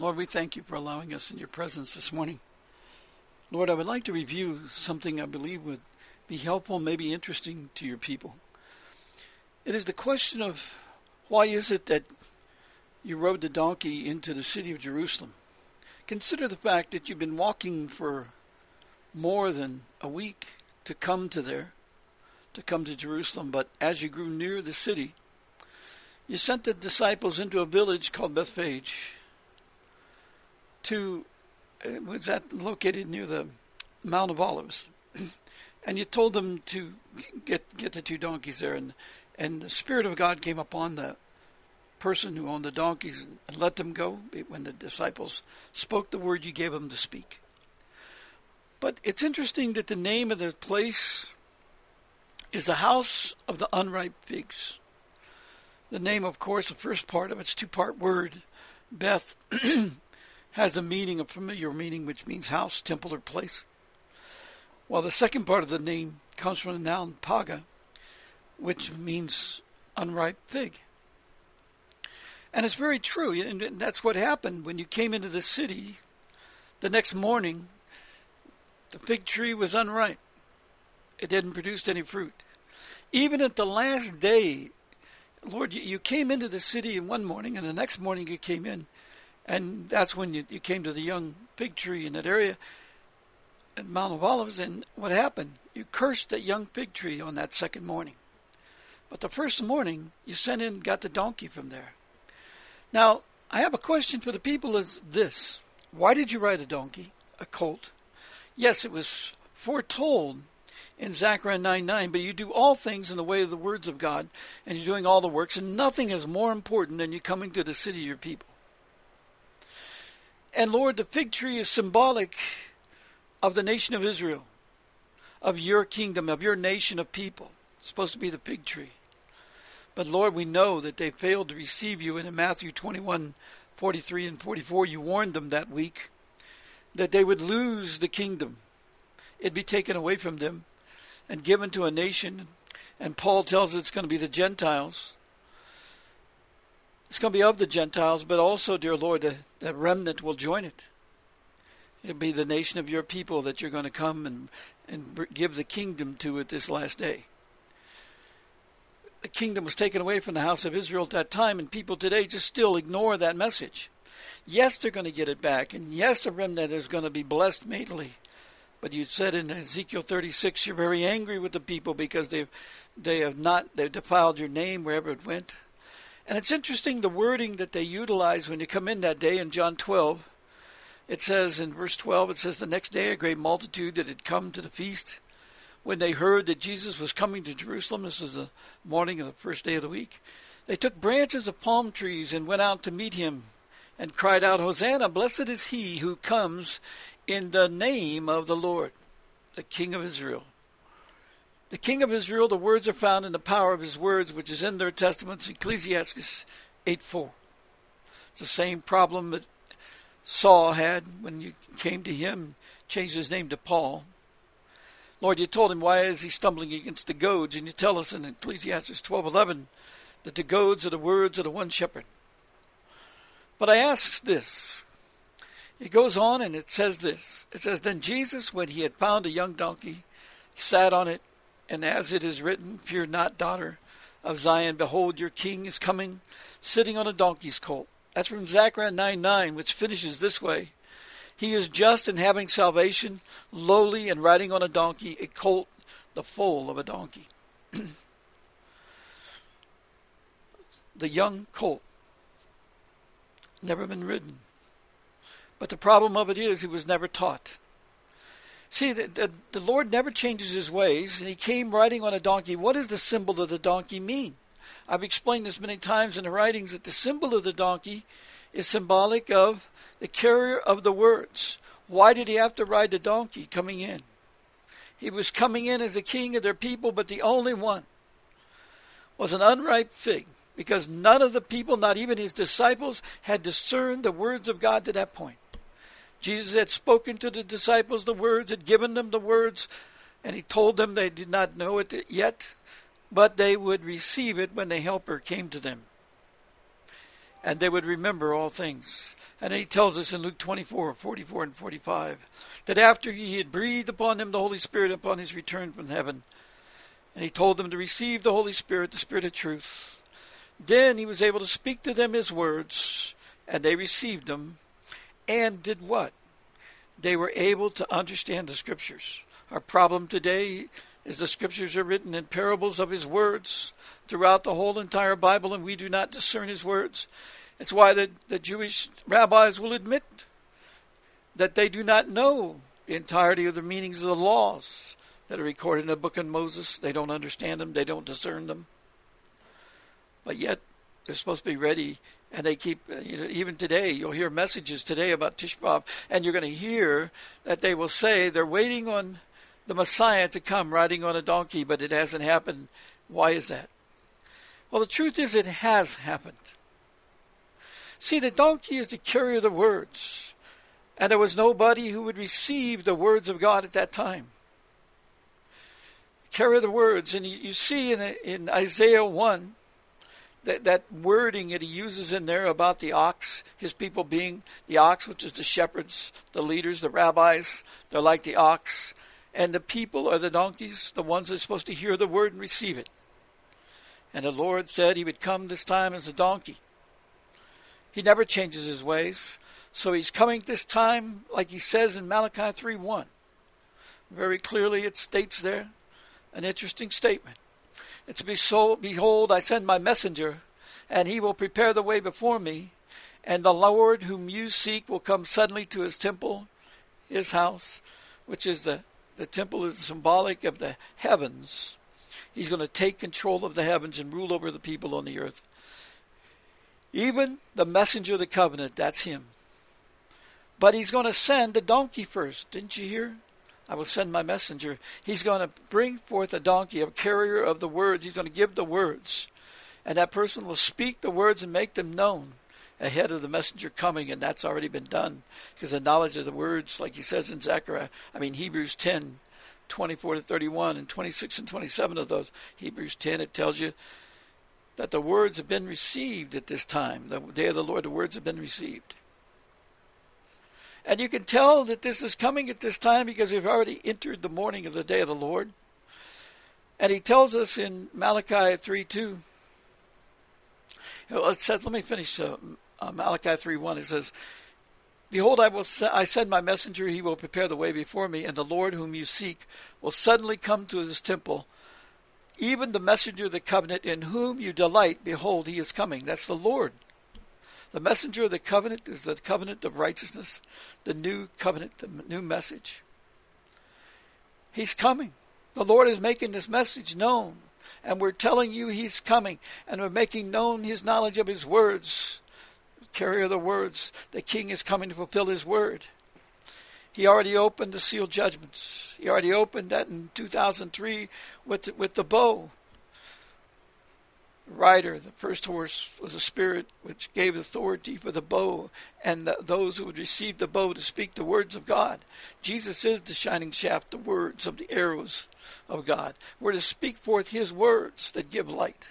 Lord, we thank you for allowing us in your presence this morning. Lord, I would like to review something I believe would be helpful, maybe interesting to your people. It is the question of why is it that you rode the donkey into the city of Jerusalem? Consider the fact that you've been walking for more than a week to come to there, to come to Jerusalem, but as you grew near the city, you sent the disciples into a village called Bethphage to uh, was that located near the Mount of Olives, and you told them to get get the two donkeys there, and and the Spirit of God came upon the person who owned the donkeys and let them go when the disciples spoke the word you gave them to speak. But it's interesting that the name of the place is the house of the unripe figs. The name, of course, the first part of it's two part word, Beth has the meaning, a familiar meaning, which means house, temple, or place. While the second part of the name comes from the noun paga, which means unripe fig. And it's very true, and that's what happened when you came into the city. The next morning, the fig tree was unripe. It hadn't produced any fruit. Even at the last day, Lord, you came into the city in one morning, and the next morning you came in, and that's when you, you came to the young fig tree in that area at Mount of Olives. And what happened? You cursed that young fig tree on that second morning. But the first morning, you sent in got the donkey from there. Now, I have a question for the people is this. Why did you ride a donkey, a colt? Yes, it was foretold in Zechariah 9 9, but you do all things in the way of the words of God, and you're doing all the works, and nothing is more important than you coming to the city of your people. And Lord, the fig tree is symbolic of the nation of Israel, of your kingdom, of your nation of people. It's supposed to be the fig tree. But Lord, we know that they failed to receive you. And in Matthew 21 43 and 44, you warned them that week that they would lose the kingdom. It'd be taken away from them and given to a nation. And Paul tells us it's going to be the Gentiles. It's going to be of the Gentiles, but also, dear Lord, the, remnant will join it. It'll be the nation of your people that you're going to come and, and give the kingdom to at this last day. The kingdom was taken away from the house of Israel at that time, and people today just still ignore that message. Yes, they're going to get it back, and yes, the remnant is going to be blessed mightily. But you said in Ezekiel 36, you're very angry with the people because they've they have not they've defiled your name wherever it went. And it's interesting the wording that they utilize when you come in that day in John 12. It says in verse 12, it says, The next day a great multitude that had come to the feast, when they heard that Jesus was coming to Jerusalem, this is the morning of the first day of the week, they took branches of palm trees and went out to meet him and cried out, Hosanna, blessed is he who comes in the name of the Lord, the King of Israel. The king of Israel, the words are found in the power of his words, which is in their testaments, Ecclesiastes 8 4. It's the same problem that Saul had when you came to him, changed his name to Paul. Lord, you told him, why is he stumbling against the goads? And you tell us in Ecclesiastes 12:11 that the goads are the words of the one shepherd. But I ask this. It goes on and it says this. It says, Then Jesus, when he had found a young donkey, sat on it, and as it is written, Fear not, daughter of Zion, behold, your king is coming, sitting on a donkey's colt. That's from Zechariah 9 9, which finishes this way He is just and having salvation, lowly and riding on a donkey, a colt, the foal of a donkey. the young colt, never been ridden. But the problem of it is, he was never taught. See, the, the, the, Lord never changes his ways, and he came riding on a donkey. What does the symbol of the donkey mean? I've explained this many times in the writings that the symbol of the donkey is symbolic of the carrier of the words. Why did he have to ride the donkey coming in? He was coming in as a king of their people, but the only one was an unripe fig because none of the people, not even his disciples, had discerned the words of God to that point. Jesus had spoken to the disciples the words, had given them the words, and he told them they did not know it yet, but they would receive it when the Helper came to them. And they would remember all things. And he tells us in Luke 24, 44, and 45 that after he had breathed upon them the Holy Spirit upon his return from heaven, and he told them to receive the Holy Spirit, the Spirit of truth, then he was able to speak to them his words, and they received them, and did what? They were able to understand the Scriptures. Our problem today is the Scriptures are written in parables of his words throughout the whole entire Bible, and we do not discern his words. It's why the, the Jewish rabbis will admit that they do not know the entirety of the meanings of the laws that are recorded in the book of Moses. They don't understand them, they don't discern them. But yet, they're supposed to be ready, and they keep, uh, you know, even today, you'll hear messages today about Tisha B'Av, and you're going to hear that they will say they're waiting on the Messiah to come riding on a donkey, but it hasn't happened. Why is that? Well, the truth is, it has happened. See, the donkey is the carrier of the words. And there was nobody who would receive the words of God at that time. Carry the words. And you, you see in, in Isaiah 1 that, that wording that he uses in there about the ox, his people being the ox, which is the shepherds, the leaders, the rabbis, they're like the ox. And the people are the donkeys, the ones that are supposed to hear the word and receive it. And the Lord said he would come this time as a donkey. He never changes his ways. So he's coming this time, like he says in Malachi 3 1. Very clearly it states there an interesting statement. It's behold, I send my messenger, and he will prepare the way before me, and the Lord whom you seek will come suddenly to his temple, his house, which is the, the temple is symbolic of the heavens. He's going to take control of the heavens and rule over the people on the earth. Even the messenger of the covenant, that's him. But he's going to send a donkey first. Didn't you hear? I will send my messenger. He's going to bring forth a donkey, a carrier of the words. He's going to give the words. And that person will speak the words and make them known ahead of the messenger coming. And that's already been done. Because the knowledge of the words, like he says in Zechariah, I mean, Hebrews 10, 24 to 31, and 26 and 27 of those. Hebrews 10, it tells you that the words have been received at this time. The day of the Lord, the words have been received. And you can tell that this is coming at this time because we've already entered the morning of the day of the Lord. And he tells us in Malachi 3 2. It says, let me finish uh, uh, Malachi 3 1. It says, Behold, I will I send my messenger, he will prepare the way before me, and the Lord whom you seek will suddenly come to his temple even the messenger of the covenant in whom you delight, behold, he is coming. That's the Lord. The messenger of the covenant is the covenant of righteousness, the new covenant, the new message. He's coming. The Lord is making this message known, and we're telling you He's coming, and we're making known His knowledge of His words. Carrier of the words, the King is coming to fulfill His word. He already opened the sealed judgments. He already opened that in 2003 with the, with the bow. Rider, the first horse, was a spirit which gave authority for the bow and the, those who would receive the bow to speak the words of God. Jesus is the shining shaft, the words of the arrows of God. We're to speak forth His words that give light.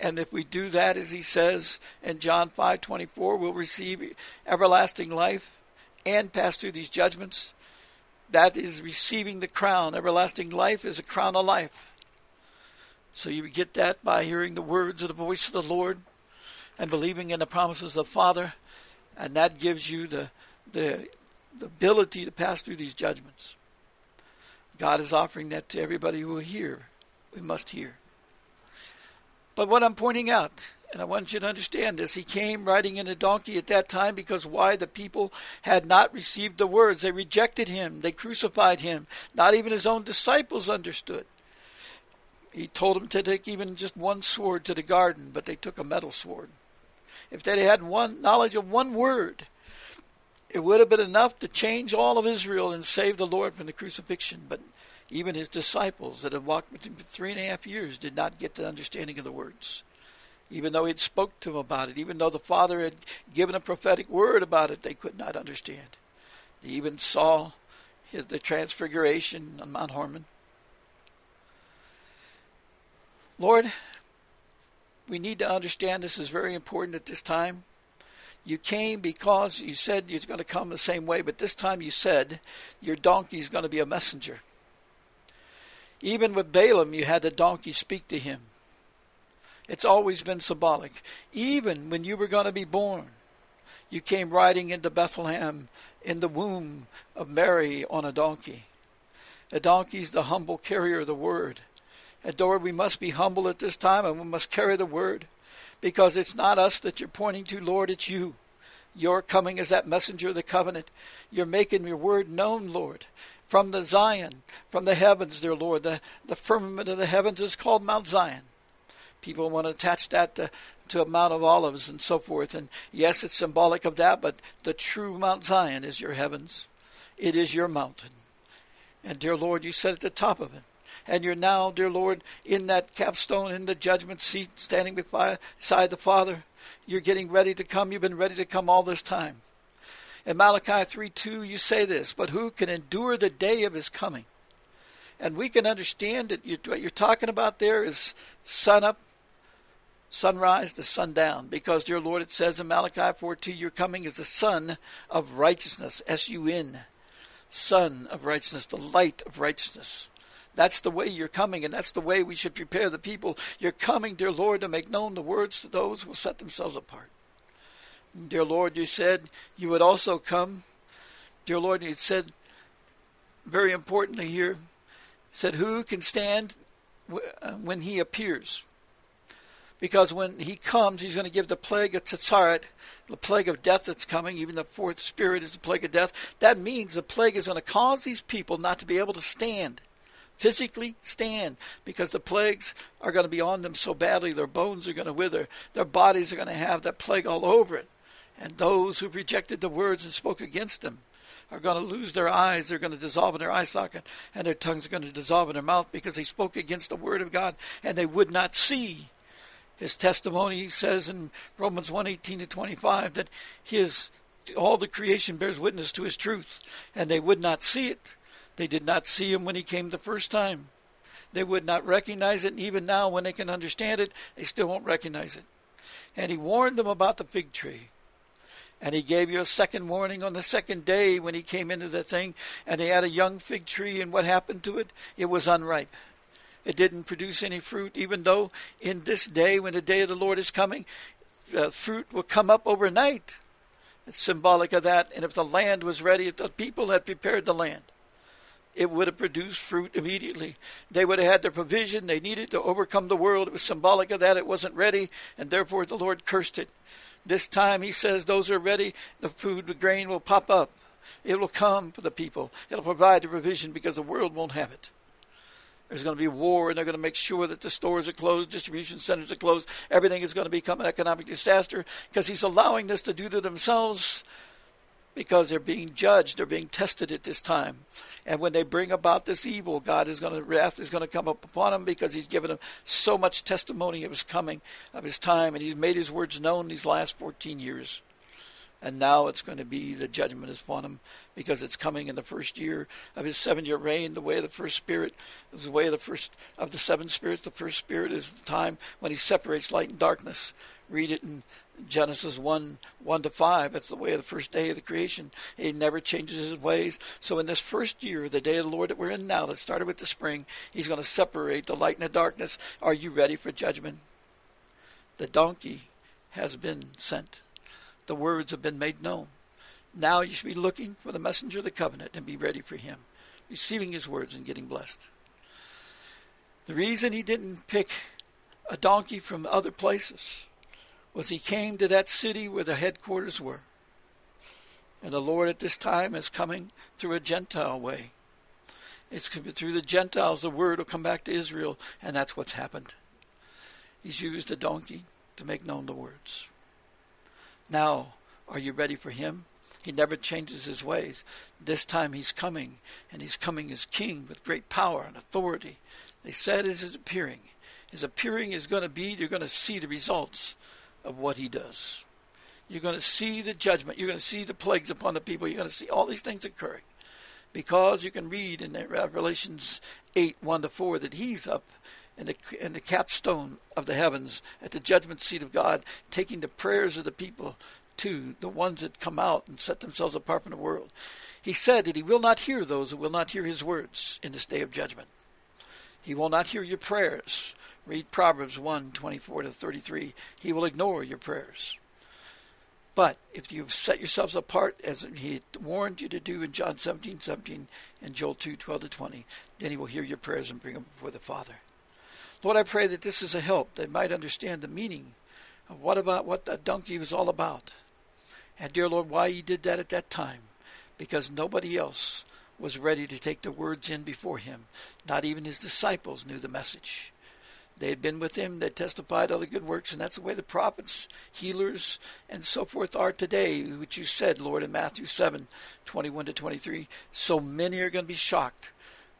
And if we do that, as He says in John 5:24, we'll receive everlasting life and pass through these judgments. That is receiving the crown. Everlasting life is a crown of life. So you get that by hearing the words of the voice of the Lord and believing in the promises of the Father, and that gives you the the, the ability to pass through these judgments. God is offering that to everybody who will hear. We must hear. But what I'm pointing out and I want you to understand this. He came riding in a donkey at that time because why? The people had not received the words. They rejected him. They crucified him. Not even his own disciples understood. He told them to take even just one sword to the garden, but they took a metal sword. If they had one knowledge of one word, it would have been enough to change all of Israel and save the Lord from the crucifixion. But even his disciples that had walked with him for three and a half years did not get the understanding of the words. Even though he had spoke to them about it, even though the Father had given a prophetic word about it, they could not understand. They even saw the transfiguration on Mount Hermon. Lord, we need to understand this is very important at this time. You came because you said you're going to come the same way, but this time you said your donkey is going to be a messenger. Even with Balaam, you had the donkey speak to him. It's always been symbolic. Even when you were going to be born, you came riding into Bethlehem in the womb of Mary on a donkey. A donkey's the humble carrier of the word. And Lord, we must be humble at this time and we must carry the word because it's not us that you're pointing to, Lord, it's you. You're coming as that messenger of the covenant. You're making your word known, Lord. From the Zion, from the heavens, dear Lord. The, the firmament of the heavens is called Mount Zion. People want to attach that to, to a Mount of Olives and so forth. And yes, it's symbolic of that, but the true Mount Zion is your heavens. It is your mountain. And dear Lord, you sit at the top of it and you're now, dear Lord, in that capstone in the judgment seat, standing beside the Father. You're getting ready to come. You've been ready to come all this time. In Malachi 3 2, you say this, but who can endure the day of his coming? And we can understand that you, what you're talking about there is sun up, sunrise to sundown. Because, dear Lord, it says in Malachi 4 2, you're coming is the sun of righteousness, S U N, sun of righteousness, the light of righteousness. That's the way you're coming, and that's the way we should prepare the people. You're coming, dear Lord, to make known the words to those who will set themselves apart. Dear Lord, you said you would also come. Dear Lord, you said very importantly here, said, Who can stand uh, when he appears? Because when he comes, he's going to give the plague of Tsaret, the plague of death that's coming. Even the fourth spirit is the plague of death. That means the plague is going to cause these people not to be able to stand physically stand because the plagues are going to be on them so badly their bones are going to wither their bodies are going to have that plague all over it. And those who rejected the words and spoke against them are going to lose their eyes they're going to dissolve in their eye socket and their tongues are going to dissolve in their mouth because they spoke against the word of god and they would not see. His testimony says in romans 1 18 to 25 that his all the creation bears witness to his truth and they would not see it they did not see him when he came the first time. They would not recognize it, and even now, when they can understand it, they still won't recognize it. And he warned them about the fig tree. And he gave you a second warning on the second day when he came into the thing, and they had a young fig tree, and what happened to it? It was unripe. It didn't produce any fruit, even though in this day, when the day of the Lord is coming, uh, fruit will come up overnight. It's symbolic of that. And if the land was ready, if the people had prepared the land, it would have produced fruit immediately. They would have had the provision they needed to overcome the world. It was symbolic of that. It wasn't ready, and therefore the Lord cursed it. This time, He says, those are ready. The food, the grain will pop up. It will come for the people. It'll provide the provision because the world won't have it. There's going to be war, and they're going to make sure that the stores are closed, distribution centers are closed. Everything is going to become an economic disaster because He's allowing this to do to themselves because they're being judged, they're being tested at this time. And when they bring about this evil, God is going to wrath is going to come up upon them because He's given them so much testimony of His coming, of His time, and He's made His words known these last 14 years. And now it's going to be the judgment is upon him because it's coming in the first year of his seven year reign, the way of the first spirit, is the way of the first of the seven spirits. The first spirit is the time when he separates light and darkness. Read it in Genesis 1 1 to 5. It's the way of the first day of the creation. He never changes his ways. So, in this first year, the day of the Lord that we're in now, that started with the spring, he's going to separate the light and the darkness. Are you ready for judgment? The donkey has been sent, the words have been made known. Now you should be looking for the messenger of the covenant and be ready for him, receiving his words and getting blessed. The reason he didn't pick a donkey from other places was he came to that city where the headquarters were. And the Lord at this time is coming through a Gentile way. It's through the Gentiles the word will come back to Israel, and that's what's happened. He's used a donkey to make known the words. Now, are you ready for him? He never changes his ways. This time he's coming, and he's coming as king with great power and authority. They said is his appearing. His appearing is going to be, you're going to see the results of what he does. You're going to see the judgment. You're going to see the plagues upon the people. You're going to see all these things occurring. Because you can read in Revelations 8 1 to 4 that he's up in the, in the capstone of the heavens at the judgment seat of God, taking the prayers of the people to the ones that come out and set themselves apart from the world. He said that he will not hear those who will not hear his words in this day of judgment. He will not hear your prayers. Read Proverbs 1 24 to 33. He will ignore your prayers. But if you've set yourselves apart as he warned you to do in John 17 17 and Joel 2 12 to 20, then he will hear your prayers and bring them before the Father. Lord, I pray that this is a help. that might understand the meaning of what about what that donkey was all about. And dear Lord, why He did that at that time. Because nobody else was ready to take the words in before him. Not even his disciples knew the message. They had been with him, they testified the good works, and that's the way the prophets, healers, and so forth are today, which you said, Lord, in Matthew 7 21 to 23. So many are going to be shocked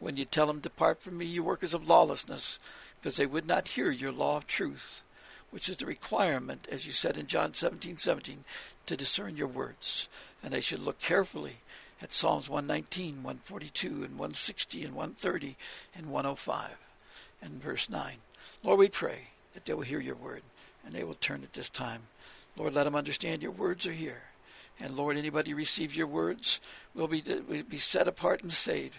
when you tell them, Depart from me, you workers of lawlessness, because they would not hear your law of truth, which is the requirement, as you said in John 17 17, to discern your words. And they should look carefully at Psalms 119, 142, and 160, and 130, and 105, and verse 9. Lord, we pray that they will hear your word and they will turn at this time. Lord, let them understand your words are here. And Lord, anybody who receives your words will be, will be set apart and saved.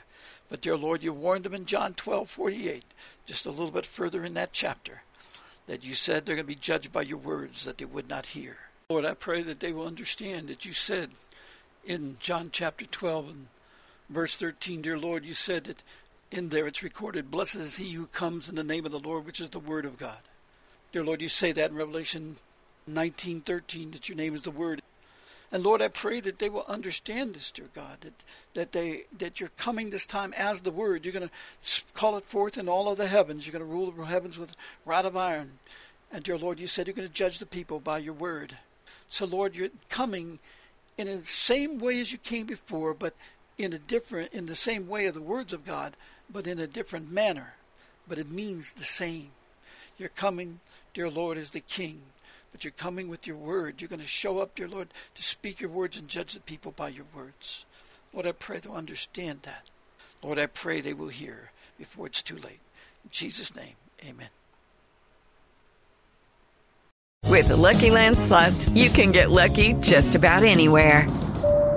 But dear Lord, you warned them in John 12, 48, just a little bit further in that chapter, that you said they're going to be judged by your words that they would not hear. Lord, I pray that they will understand that you said in John chapter 12 and verse 13, dear Lord, you said that in there it's recorded, Blessed is he who comes in the name of the Lord, which is the word of God. Dear Lord, you say that in Revelation 19:13 that your name is the word. And Lord, I pray that they will understand this, dear God, that that they that you're coming this time as the word. You're going to call it forth in all of the heavens. You're going to rule the heavens with rod of iron. And dear Lord, you said you're going to judge the people by your word. So Lord, you're coming in the same way as you came before, but in a different in the same way of the words of God, but in a different manner. But it means the same. You're coming, dear Lord, as the King, but you're coming with your word. You're going to show up, dear Lord, to speak your words and judge the people by your words. Lord, I pray they'll understand that. Lord, I pray they will hear before it's too late. In Jesus' name, amen. With the Lucky Land slots, you can get lucky just about anywhere.